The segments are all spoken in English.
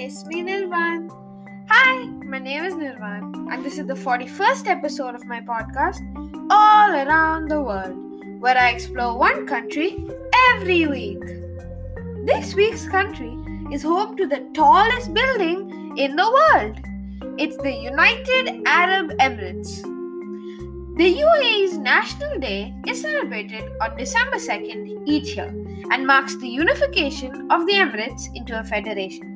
Ismi Nirvan. Hi, my name is Nirvan, and this is the 41st episode of my podcast, All Around the World, where I explore one country every week. This week's country is home to the tallest building in the world. It's the United Arab Emirates. The UAE's National Day is celebrated on December 2nd each year and marks the unification of the Emirates into a federation.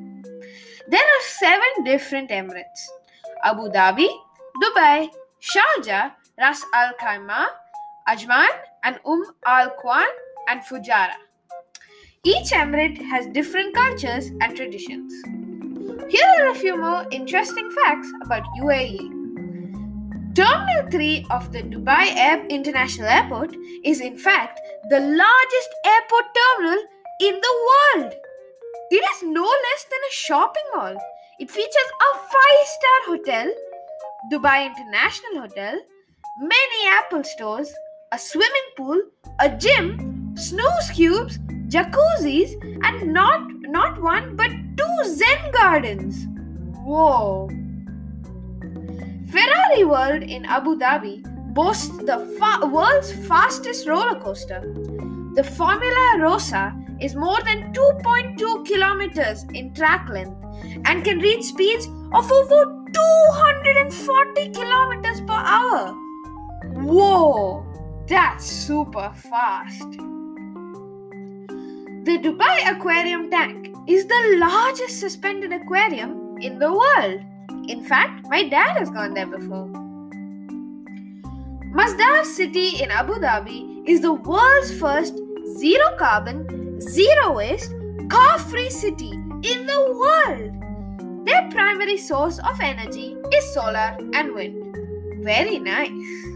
There are seven different Emirates Abu Dhabi, Dubai, Sharjah, Ras Al Khaimah, Ajman, and Umm Al Quwain and Fujairah. Each emirate has different cultures and traditions. Here are a few more interesting facts about UAE. Terminal 3 of the Dubai Air International Airport is in fact the largest airport terminal in the world. It is no less than a shopping mall. It features a 5-star hotel, Dubai International Hotel, many Apple stores, a swimming pool, a gym, snooze cubes, jacuzzis, and not not one but two Zen gardens. Whoa! Ferrari World in Abu Dhabi boasts the fa- world's fastest roller coaster. The Formula Rosa is more than 2.2 kilometers in track length and can reach speeds of over 240 kilometers per hour. Whoa, that's super fast. The Dubai Aquarium Tank is the largest suspended aquarium in the world. In fact, my dad has gone there before. Masdar City in Abu Dhabi is the world's first zero carbon, zero waste, car free city in the world. Their primary source of energy is solar and wind. Very nice.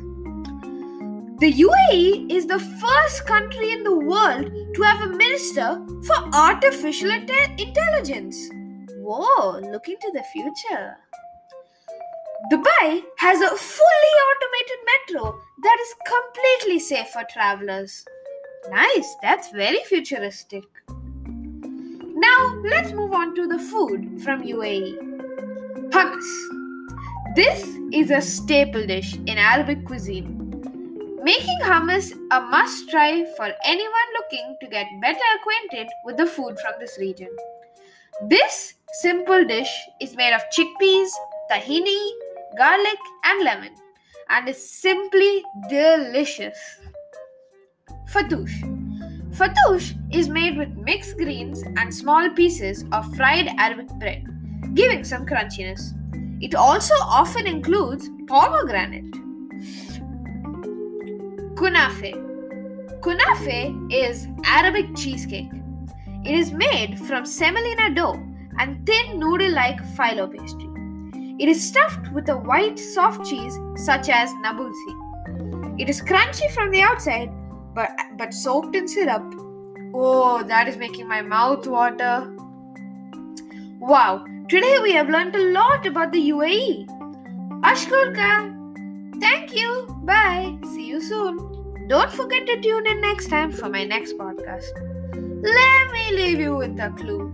The UAE is the first country in the world to have a minister for artificial inte- intelligence. Whoa, look into the future. Dubai has a fully automated metro that is completely safe for travelers. Nice, that's very futuristic. Now, let's move on to the food from UAE. Hummus. This is a staple dish in Arabic cuisine. Making hummus a must try for anyone looking to get better acquainted with the food from this region. This simple dish is made of chickpeas, tahini, garlic, and lemon and is simply delicious. Fatouche. Fatouche is made with mixed greens and small pieces of fried Arabic bread, giving some crunchiness. It also often includes pomegranate. Kunafe. Kunafe is Arabic cheesecake. It is made from semolina dough and thin noodle like phyllo pastry. It is stuffed with a white soft cheese such as nabulsi. It is crunchy from the outside but, but soaked in syrup. Oh, that is making my mouth water. Wow, today we have learned a lot about the UAE. Ashkurka, thank you. Bye. See you soon. Don't forget to tune in next time for my next podcast. Let me leave you with a clue.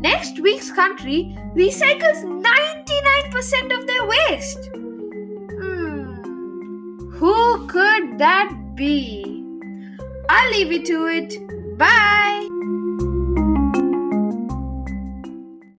Next week's country recycles 99% of their waste. Hmm, who could that be? I'll leave you to it. Bye.